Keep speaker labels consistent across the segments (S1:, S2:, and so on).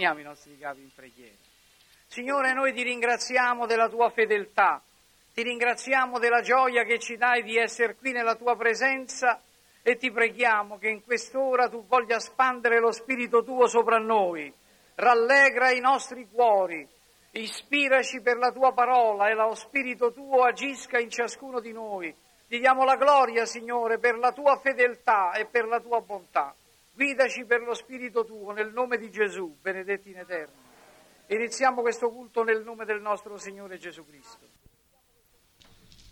S1: Finiamo i nostri capi in preghiera. Signore, noi ti ringraziamo della tua fedeltà, ti ringraziamo della gioia che ci dai di essere qui nella tua presenza e ti preghiamo che in quest'ora tu voglia spandere lo Spirito tuo sopra noi, rallegra i nostri cuori, ispiraci per la tua parola e lo Spirito tuo agisca in ciascuno di noi. Ti diamo la gloria, Signore, per la tua fedeltà e per la tua bontà. Guidaci per lo Spirito tuo nel nome di Gesù, benedetti in eterno. Iniziamo questo culto nel nome del nostro Signore Gesù Cristo.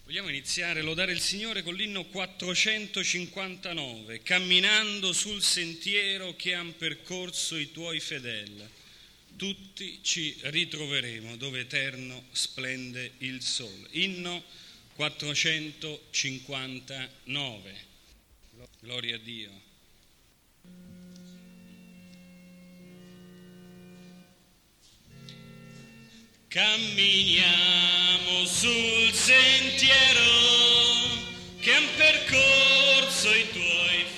S2: Vogliamo iniziare a lodare il Signore con l'inno 459, camminando sul sentiero che han percorso i tuoi fedeli. Tutti ci ritroveremo dove eterno splende il sole. Inno 459. Gloria a Dio. Camminiamo sul sentiero che han percorso i tuoi fedeli,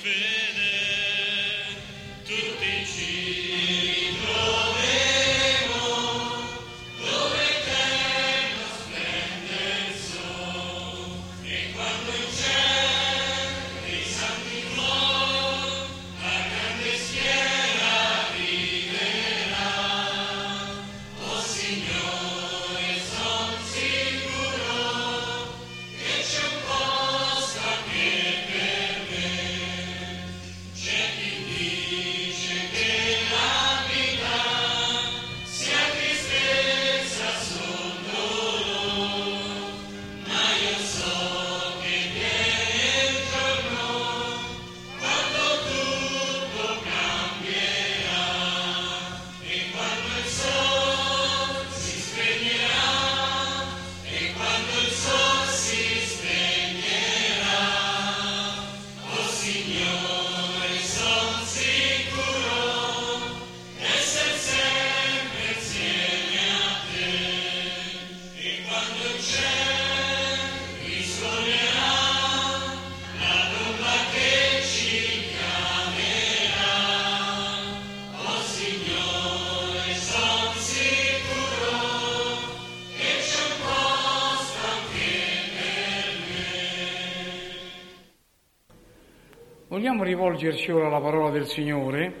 S1: Vogliamo rivolgerci ora alla parola del Signore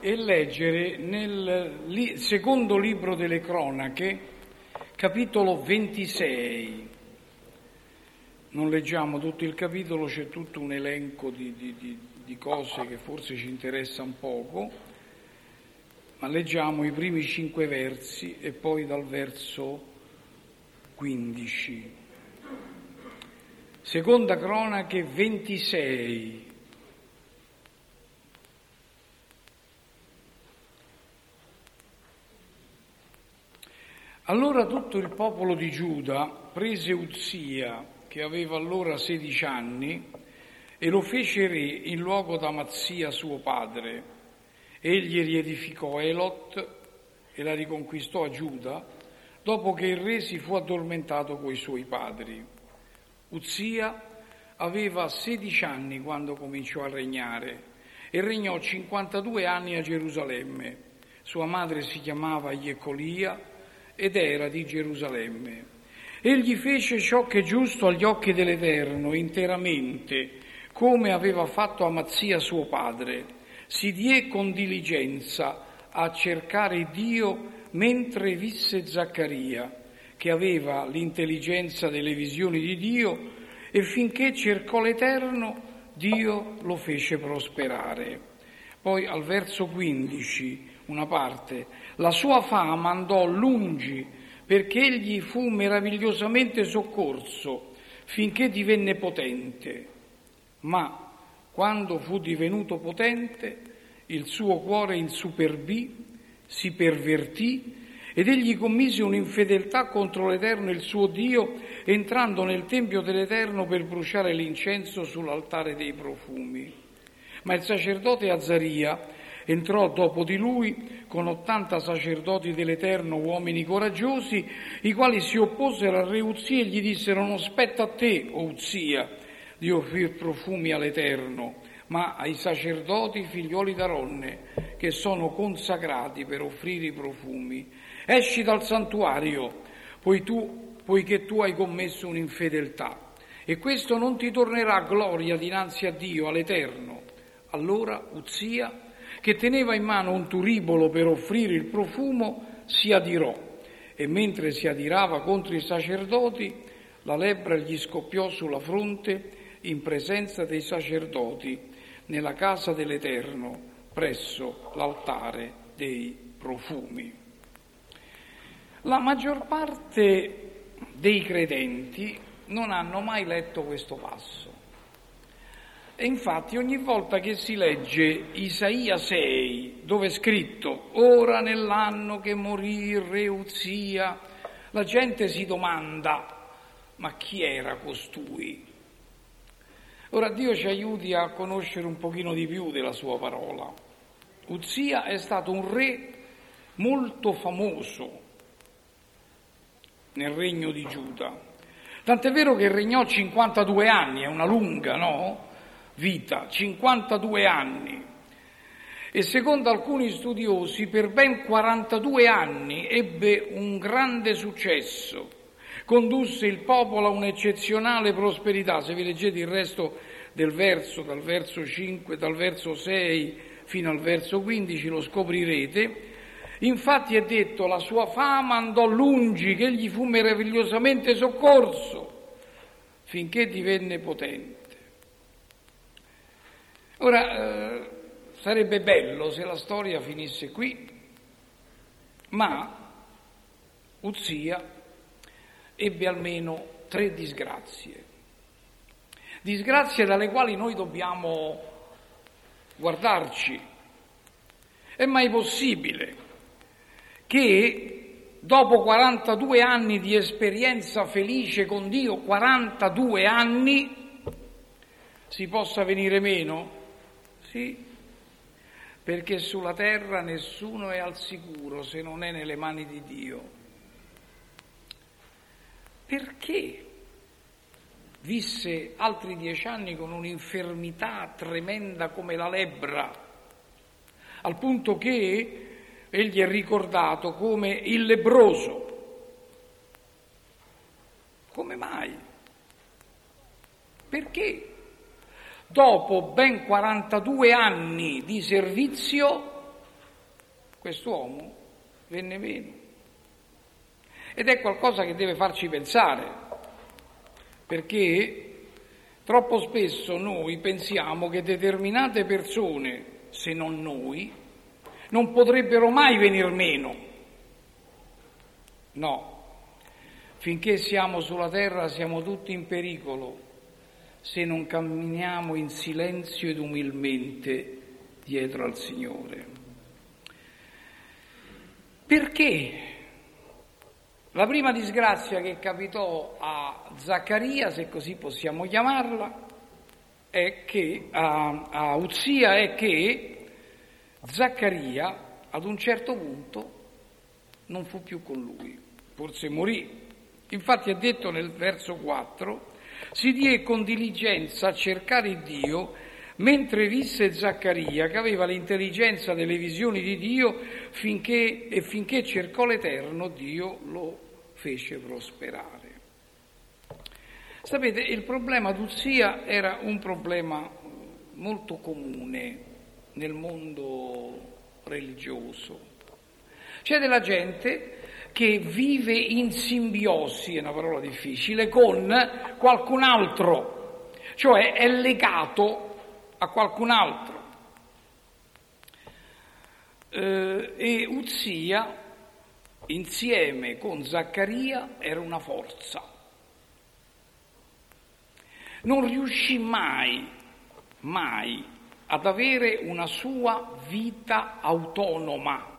S1: e leggere nel secondo libro delle cronache, capitolo 26. Non leggiamo tutto il capitolo, c'è tutto un elenco di, di- di- di cose che forse ci interessano poco, ma leggiamo i primi cinque versi e poi dal verso 15. Seconda cronache 26. Allora tutto il popolo di Giuda prese Uzia, che aveva allora sedici anni, e lo fece re in luogo d'Amazia suo padre. Egli riedificò Elot e la riconquistò a Giuda, dopo che il re si fu addormentato coi suoi padri. Uzia aveva 16 anni quando cominciò a regnare e regnò 52 anni a Gerusalemme. Sua madre si chiamava Iecolia ed era di Gerusalemme. Egli fece ciò che è giusto agli occhi dell'Eterno interamente, come aveva fatto Amazia suo padre. Si diè con diligenza a cercare Dio mentre visse Zaccaria, che aveva l'intelligenza delle visioni di Dio e finché cercò l'Eterno, Dio lo fece prosperare. Poi al verso 15, una parte, la sua fama andò lungi perché egli fu meravigliosamente soccorso finché divenne potente, ma quando fu divenuto potente il suo cuore insuperbì, si pervertì ed egli commise un'infedeltà contro l'Eterno il suo Dio, entrando nel Tempio dell'Eterno per bruciare l'incenso sull'altare dei profumi. Ma il sacerdote Azzaria entrò dopo di lui con ottanta sacerdoti dell'Eterno, uomini coraggiosi, i quali si opposero a Re Uzia e gli dissero non spetta a te, o Uzia, di offrire profumi all'Eterno, ma ai sacerdoti figlioli d'Aronne, che sono consacrati per offrire i profumi. Esci dal santuario, poi tu, poiché tu hai commesso un'infedeltà. E questo non ti tornerà gloria dinanzi a Dio, all'Eterno. Allora Uzia, che teneva in mano un turibolo per offrire il profumo, si adirò e mentre si adirava contro i sacerdoti, la lebbra gli scoppiò sulla fronte in presenza dei sacerdoti nella casa dell'Eterno presso l'altare dei profumi. La maggior parte dei credenti non hanno mai letto questo passo. E infatti ogni volta che si legge Isaia 6, dove è scritto ora nell'anno che morì il re Uzia, la gente si domanda ma chi era costui? Ora Dio ci aiuti a conoscere un pochino di più della sua parola. Uzia è stato un re molto famoso nel regno di Giuda. Tant'è vero che regnò 52 anni, è una lunga no? Vita, 52 anni. E secondo alcuni studiosi per ben 42 anni ebbe un grande successo, condusse il popolo a un'eccezionale prosperità. Se vi leggete il resto del verso, dal verso 5, dal verso 6 fino al verso 15, lo scoprirete Infatti è detto, la sua fama andò lungi, che egli fu meravigliosamente soccorso, finché divenne potente. Ora, eh, sarebbe bello se la storia finisse qui, ma Uzia ebbe almeno tre disgrazie, disgrazie dalle quali noi dobbiamo guardarci. È mai possibile che dopo 42 anni di esperienza felice con Dio, 42 anni, si possa venire meno? Sì, perché sulla terra nessuno è al sicuro se non è nelle mani di Dio. Perché visse altri dieci anni con un'infermità tremenda come la lebbra, al punto che egli è ricordato come il lebroso. Come mai? Perché dopo ben 42 anni di servizio quest'uomo venne meno. Ed è qualcosa che deve farci pensare, perché troppo spesso noi pensiamo che determinate persone, se non noi, non potrebbero mai venir meno. No, finché siamo sulla terra siamo tutti in pericolo se non camminiamo in silenzio ed umilmente dietro al Signore. Perché la prima disgrazia che capitò a Zaccaria, se così possiamo chiamarla, è che a, a Uzia è che Zaccaria ad un certo punto non fu più con lui, forse morì. Infatti è detto nel verso 4, si diè con diligenza a cercare Dio mentre visse Zaccaria che aveva l'intelligenza delle visioni di Dio finché, e finché cercò l'Eterno Dio lo fece prosperare. Sapete, il problema d'Uzia era un problema molto comune nel mondo religioso. C'è della gente che vive in simbiosi, è una parola difficile, con qualcun altro, cioè è legato a qualcun altro. Eh, e Uzia insieme con Zaccaria era una forza. Non riuscì mai, mai ad avere una sua vita autonoma.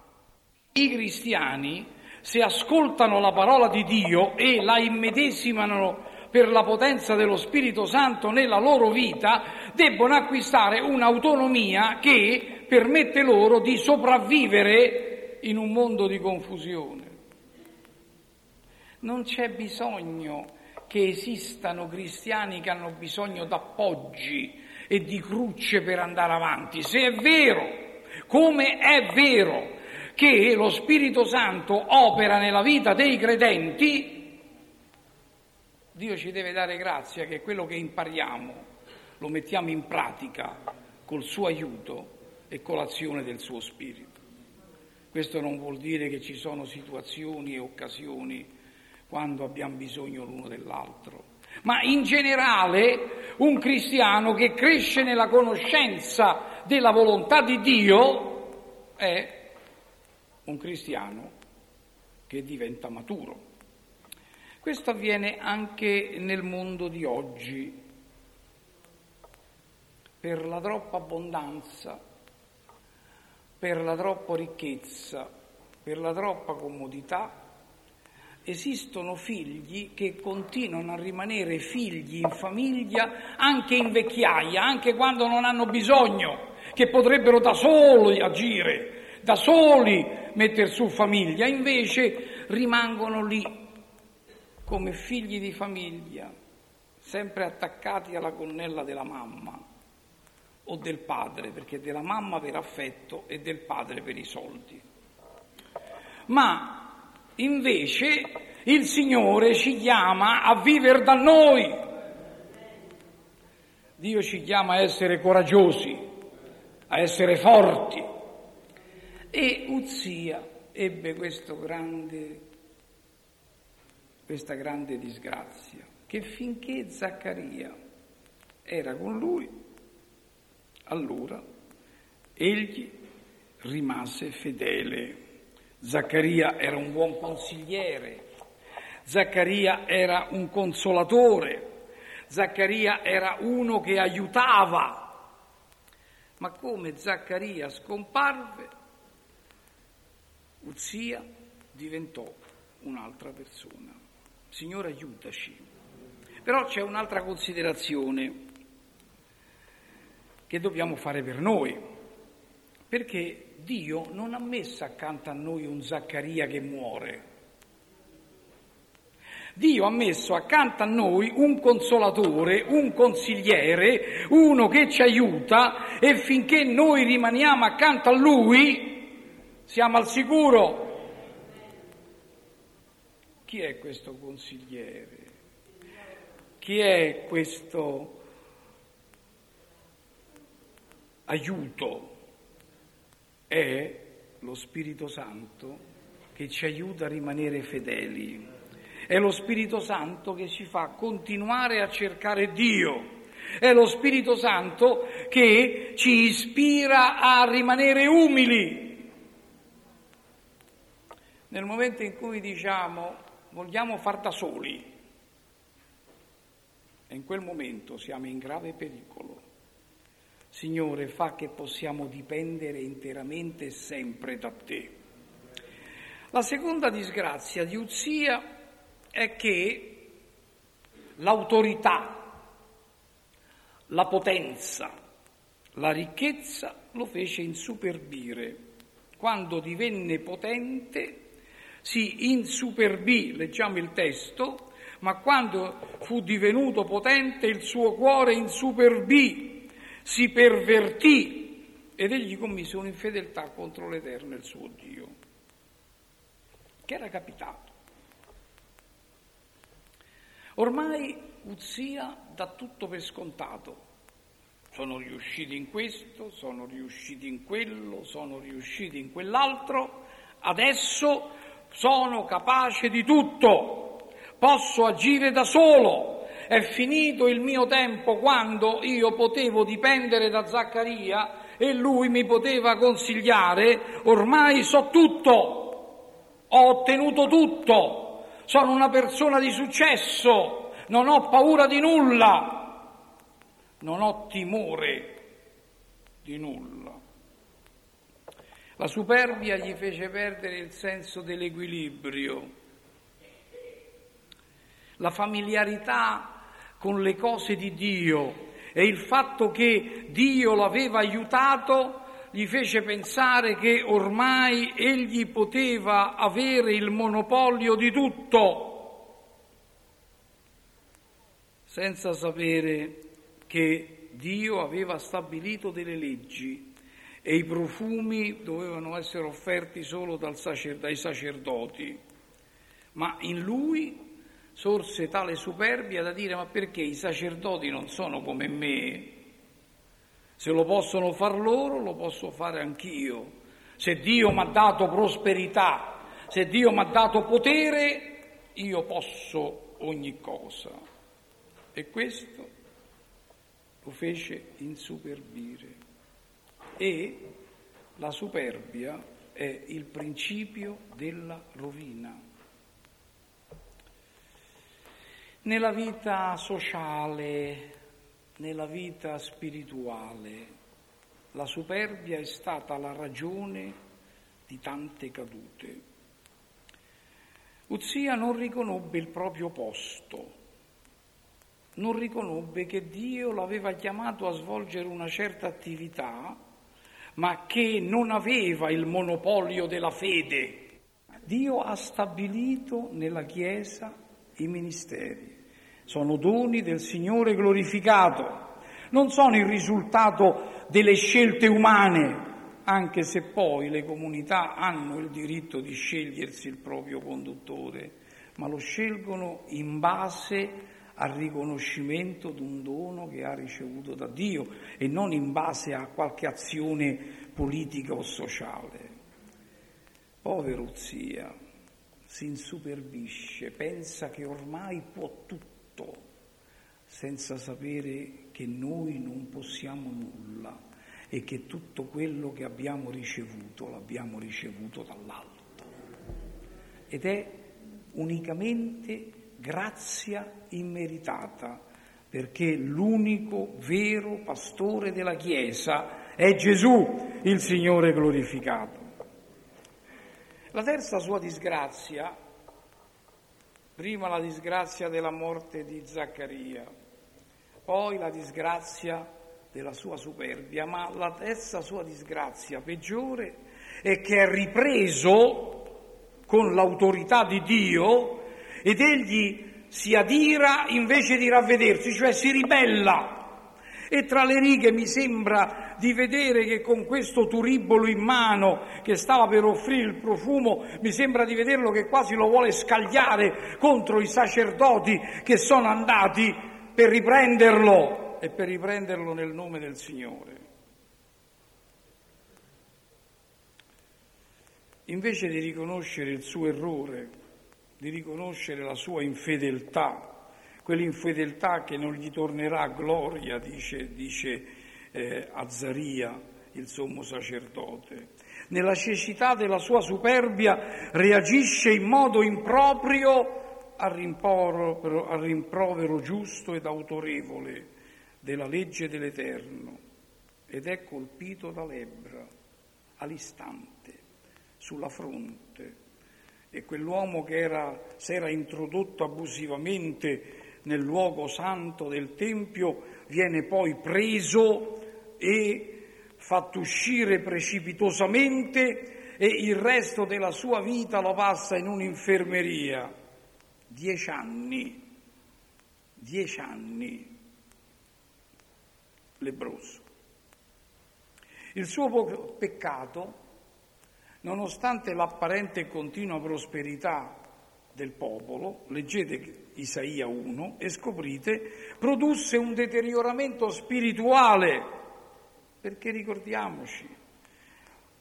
S1: I cristiani, se ascoltano la parola di Dio e la immedesimano per la potenza dello Spirito Santo nella loro vita, debbono acquistare un'autonomia che permette loro di sopravvivere in un mondo di confusione. Non c'è bisogno che esistano cristiani che hanno bisogno d'appoggi e di crucce per andare avanti. Se è vero, come è vero che lo Spirito Santo opera nella vita dei credenti, Dio ci deve dare grazia che quello che impariamo lo mettiamo in pratica col suo aiuto e con l'azione del suo spirito. Questo non vuol dire che ci sono situazioni e occasioni quando abbiamo bisogno l'uno dell'altro, ma in generale un cristiano che cresce nella conoscenza della volontà di Dio è un cristiano che diventa maturo. Questo avviene anche nel mondo di oggi. Per la troppa abbondanza, per la troppa ricchezza, per la troppa comodità, esistono figli che continuano a rimanere figli in famiglia anche in vecchiaia, anche quando non hanno bisogno, che potrebbero da soli agire, da soli mettere su famiglia, invece rimangono lì come figli di famiglia, sempre attaccati alla gonnella della mamma o del padre, perché della mamma per affetto e del padre per i soldi. Ma invece il Signore ci chiama a vivere da noi. Dio ci chiama a essere coraggiosi, a essere forti. E Uzia ebbe grande questa grande disgrazia, che finché Zaccaria era con lui, allora egli rimase fedele. Zaccaria era un buon consigliere, Zaccaria era un consolatore, Zaccaria era uno che aiutava. Ma come Zaccaria scomparve, Uzia diventò un'altra persona. Signore aiutaci. Però c'è un'altra considerazione che dobbiamo fare per noi, perché Dio non ha messo accanto a noi un Zaccaria che muore. Dio ha messo accanto a noi un consolatore, un consigliere, uno che ci aiuta e finché noi rimaniamo accanto a Lui siamo al sicuro chi è questo consigliere? Chi è questo aiuto? È lo Spirito Santo che ci aiuta a rimanere fedeli. È lo Spirito Santo che ci fa continuare a cercare Dio. È lo Spirito Santo che ci ispira a rimanere umili. Nel momento in cui diciamo vogliamo far da soli. E in quel momento siamo in grave pericolo. Signore, fa che possiamo dipendere interamente e sempre da te. La seconda disgrazia di Uzia è che l'autorità, la potenza, la ricchezza lo fece insuperbire. Quando divenne potente si insuperbì, leggiamo il testo, ma quando fu divenuto potente il suo cuore insuperbì, si pervertì ed egli commise un'infedeltà contro l'Eterno e il suo Dio. Che era capitato? Ormai Uzia dà tutto per scontato. Sono riusciti in questo, sono riusciti in quello, sono riusciti in quell'altro. Adesso sono capace di tutto, posso agire da solo. È finito il mio tempo quando io potevo dipendere da Zaccaria e lui mi poteva consigliare, ormai so tutto. ho ottenuto tutto, sono una persona di successo, non ho paura di nulla, non ho timore di nulla. La superbia gli fece perdere il senso dell'equilibrio, la familiarità con le cose di Dio e il fatto che Dio l'aveva aiutato gli fece pensare che ormai egli poteva avere il monopolio di tutto, senza sapere che Dio aveva stabilito delle leggi e i profumi dovevano essere offerti solo sacer- dai sacerdoti. Ma in lui sorse tale superbia da dire ma perché i sacerdoti non sono come me? Se lo possono far loro, lo posso fare anch'io. Se Dio mi ha dato prosperità, se Dio mi ha dato potere, io posso ogni cosa. E questo lo fece insuperbire. E la superbia è il principio della rovina. Nella vita sociale, nella vita spirituale la superbia è stata la ragione di tante cadute. Uzia non riconobbe il proprio posto, non riconobbe che Dio l'aveva chiamato a svolgere una certa attività, ma che non aveva il monopolio della fede. Dio ha stabilito nella Chiesa i ministeri sono doni del Signore glorificato, non sono il risultato delle scelte umane, anche se poi le comunità hanno il diritto di scegliersi il proprio conduttore, ma lo scelgono in base al riconoscimento di un dono che ha ricevuto da Dio e non in base a qualche azione politica o sociale. Povero zia, si insuperbisce, pensa che ormai può tutto senza sapere che noi non possiamo nulla e che tutto quello che abbiamo ricevuto l'abbiamo ricevuto dall'alto. Ed è unicamente grazia immeritata, perché l'unico vero pastore della Chiesa è Gesù, il Signore glorificato. La terza sua disgrazia prima la disgrazia della morte di Zaccaria, poi la disgrazia della sua superbia, ma la terza sua disgrazia peggiore è che è ripreso con l'autorità di Dio ed egli si adira invece di ravvedersi, cioè si ribella e tra le righe mi sembra di vedere che con questo turibolo in mano che stava per offrire il profumo, mi sembra di vederlo che quasi lo vuole scagliare contro i sacerdoti che sono andati per riprenderlo e per riprenderlo nel nome del Signore. Invece di riconoscere il suo errore, di riconoscere la sua infedeltà, quell'infedeltà che non gli tornerà gloria, dice, dice eh, Azzaria, il sommo sacerdote. Nella cecità della sua superbia reagisce in modo improprio al rimprovero, al rimprovero giusto ed autorevole della legge dell'Eterno ed è colpito da lebbra all'istante, sulla fronte. E quell'uomo che era, si era introdotto abusivamente nel luogo santo del Tempio, viene poi preso e fatto uscire precipitosamente e il resto della sua vita lo passa in un'infermeria. Dieci anni, dieci anni, lebroso. Il suo peccato, nonostante l'apparente e continua prosperità del popolo, leggete Isaia 1 e scoprite, produsse un deterioramento spirituale, perché ricordiamoci,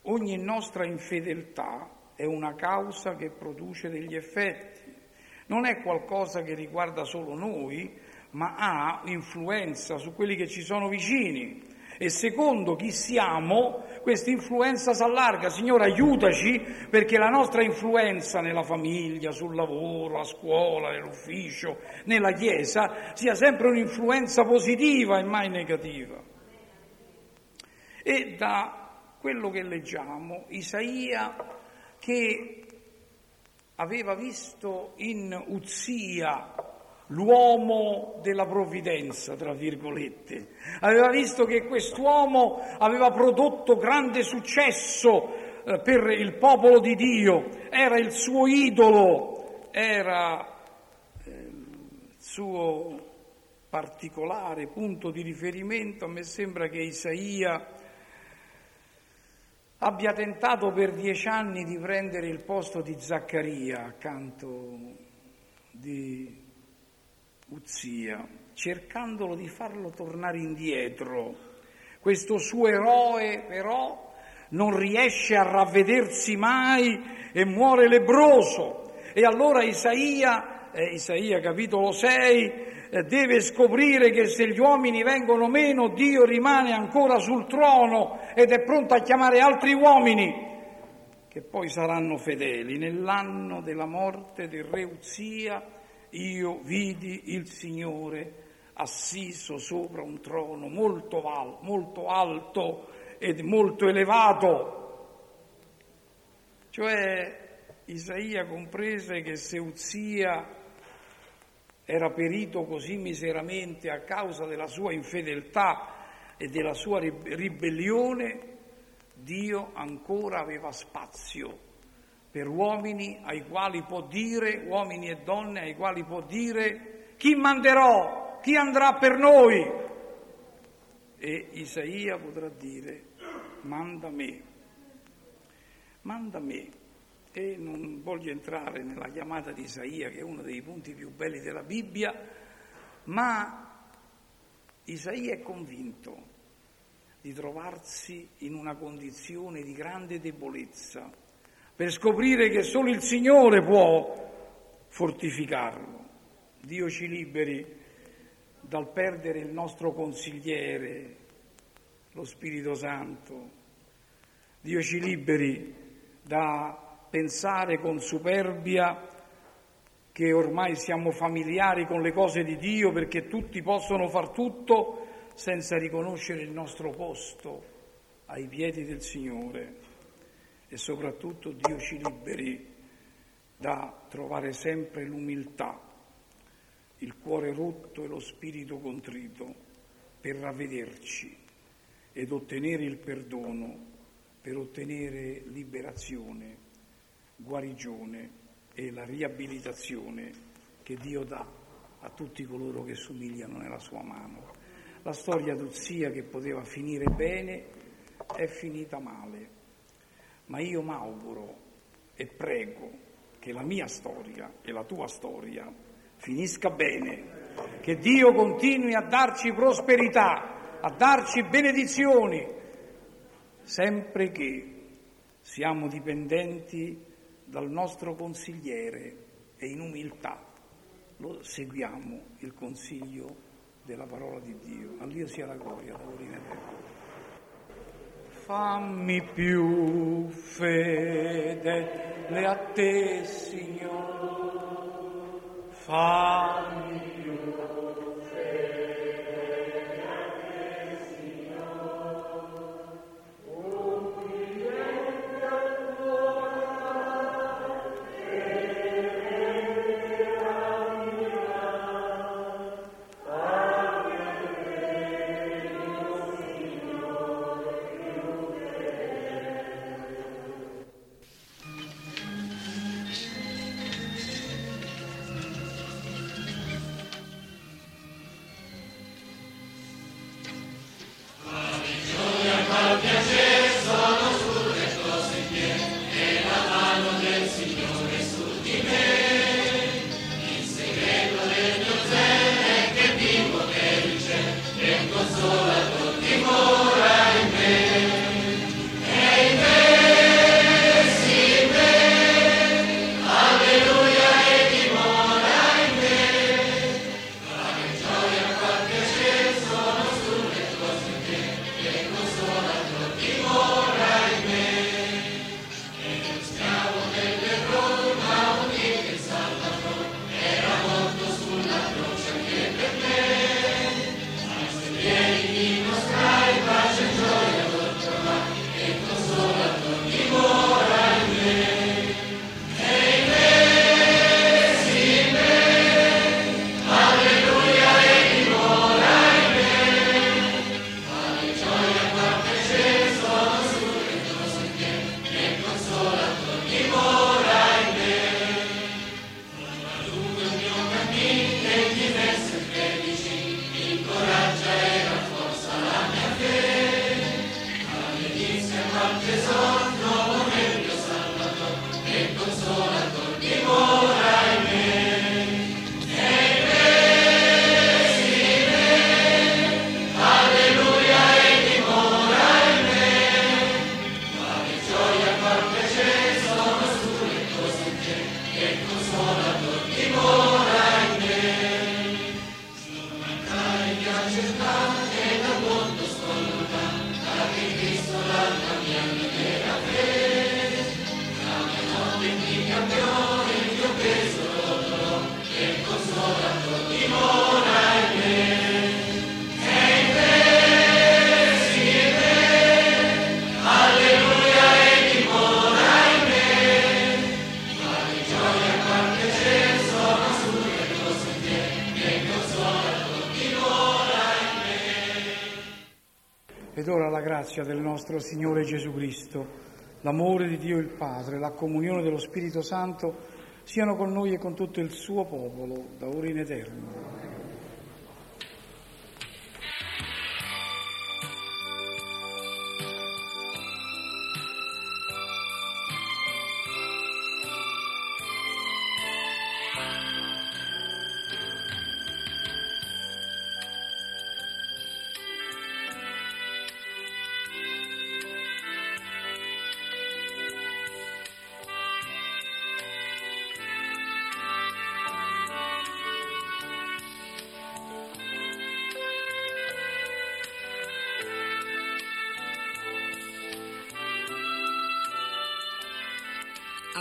S1: ogni nostra infedeltà è una causa che produce degli effetti, non è qualcosa che riguarda solo noi, ma ha influenza su quelli che ci sono vicini e secondo chi siamo, questa influenza si allarga. Signore, aiutaci perché la nostra influenza nella famiglia, sul lavoro, a scuola, nell'ufficio, nella chiesa, sia sempre un'influenza positiva e mai negativa. E da quello che leggiamo, Isaia che aveva visto in Uzia l'uomo della provvidenza, tra virgolette. Aveva visto che quest'uomo aveva prodotto grande successo eh, per il popolo di Dio, era il suo idolo, era il suo particolare punto di riferimento. A me sembra che Isaia abbia tentato per dieci anni di prendere il posto di Zaccaria accanto di Uzia, cercandolo di farlo tornare indietro. Questo suo eroe però non riesce a ravvedersi mai e muore lebroso. E allora Isaia, eh, Isaia capitolo 6, eh, deve scoprire che se gli uomini vengono meno, Dio rimane ancora sul trono ed è pronto a chiamare altri uomini che poi saranno fedeli. Nell'anno della morte del re Uzia, io vidi il Signore assiso sopra un trono molto, val, molto alto ed molto elevato. Cioè Isaia comprese che se Uzia era perito così miseramente a causa della sua infedeltà e della sua ribellione, Dio ancora aveva spazio per uomini ai quali può dire, uomini e donne ai quali può dire, chi manderò, chi andrà per noi? E Isaia potrà dire, manda me, manda me. E non voglio entrare nella chiamata di Isaia, che è uno dei punti più belli della Bibbia, ma Isaia è convinto di trovarsi in una condizione di grande debolezza per scoprire che solo il Signore può fortificarlo. Dio ci liberi dal perdere il nostro consigliere, lo Spirito Santo. Dio ci liberi da pensare con superbia che ormai siamo familiari con le cose di Dio perché tutti possono far tutto senza riconoscere il nostro posto ai piedi del Signore e soprattutto Dio ci liberi da trovare sempre l'umiltà, il cuore rotto e lo spirito contrito per ravvederci ed ottenere il perdono, per ottenere liberazione, guarigione e la riabilitazione che Dio dà a tutti coloro che somigliano nella sua mano. La storia d'Uzia che poteva finire bene è finita male ma io mi auguro e prego che la mia storia e la tua storia finisca bene, che Dio continui a darci prosperità, a darci benedizioni, sempre che siamo dipendenti dal nostro consigliere e in umiltà lo seguiamo il consiglio della parola di Dio. A Dio sia la gloria da ora in avanti fammi più fedele a te, Signore, fammi grazia del nostro Signore Gesù Cristo, l'amore di Dio il Padre, la comunione dello Spirito Santo siano con noi e con tutto il suo popolo, da ora in eterno.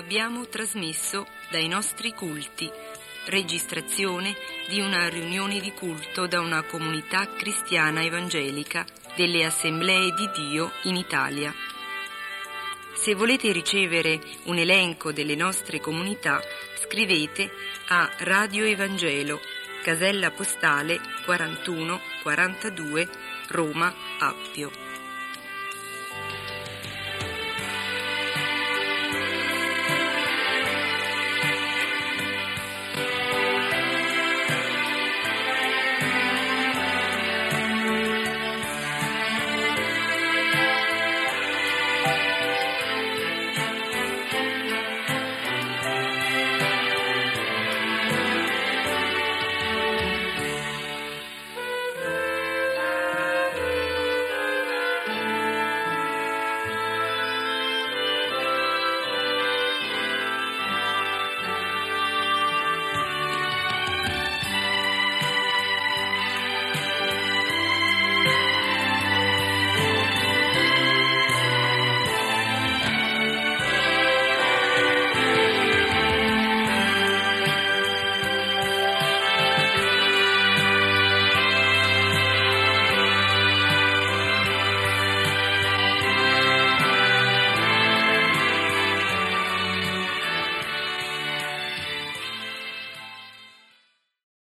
S3: Abbiamo trasmesso dai nostri culti, registrazione di una riunione di culto da una comunità cristiana evangelica delle Assemblee di Dio in Italia. Se volete ricevere un elenco delle nostre comunità, scrivete a Radio Evangelo, casella postale 41 42 Roma Appio.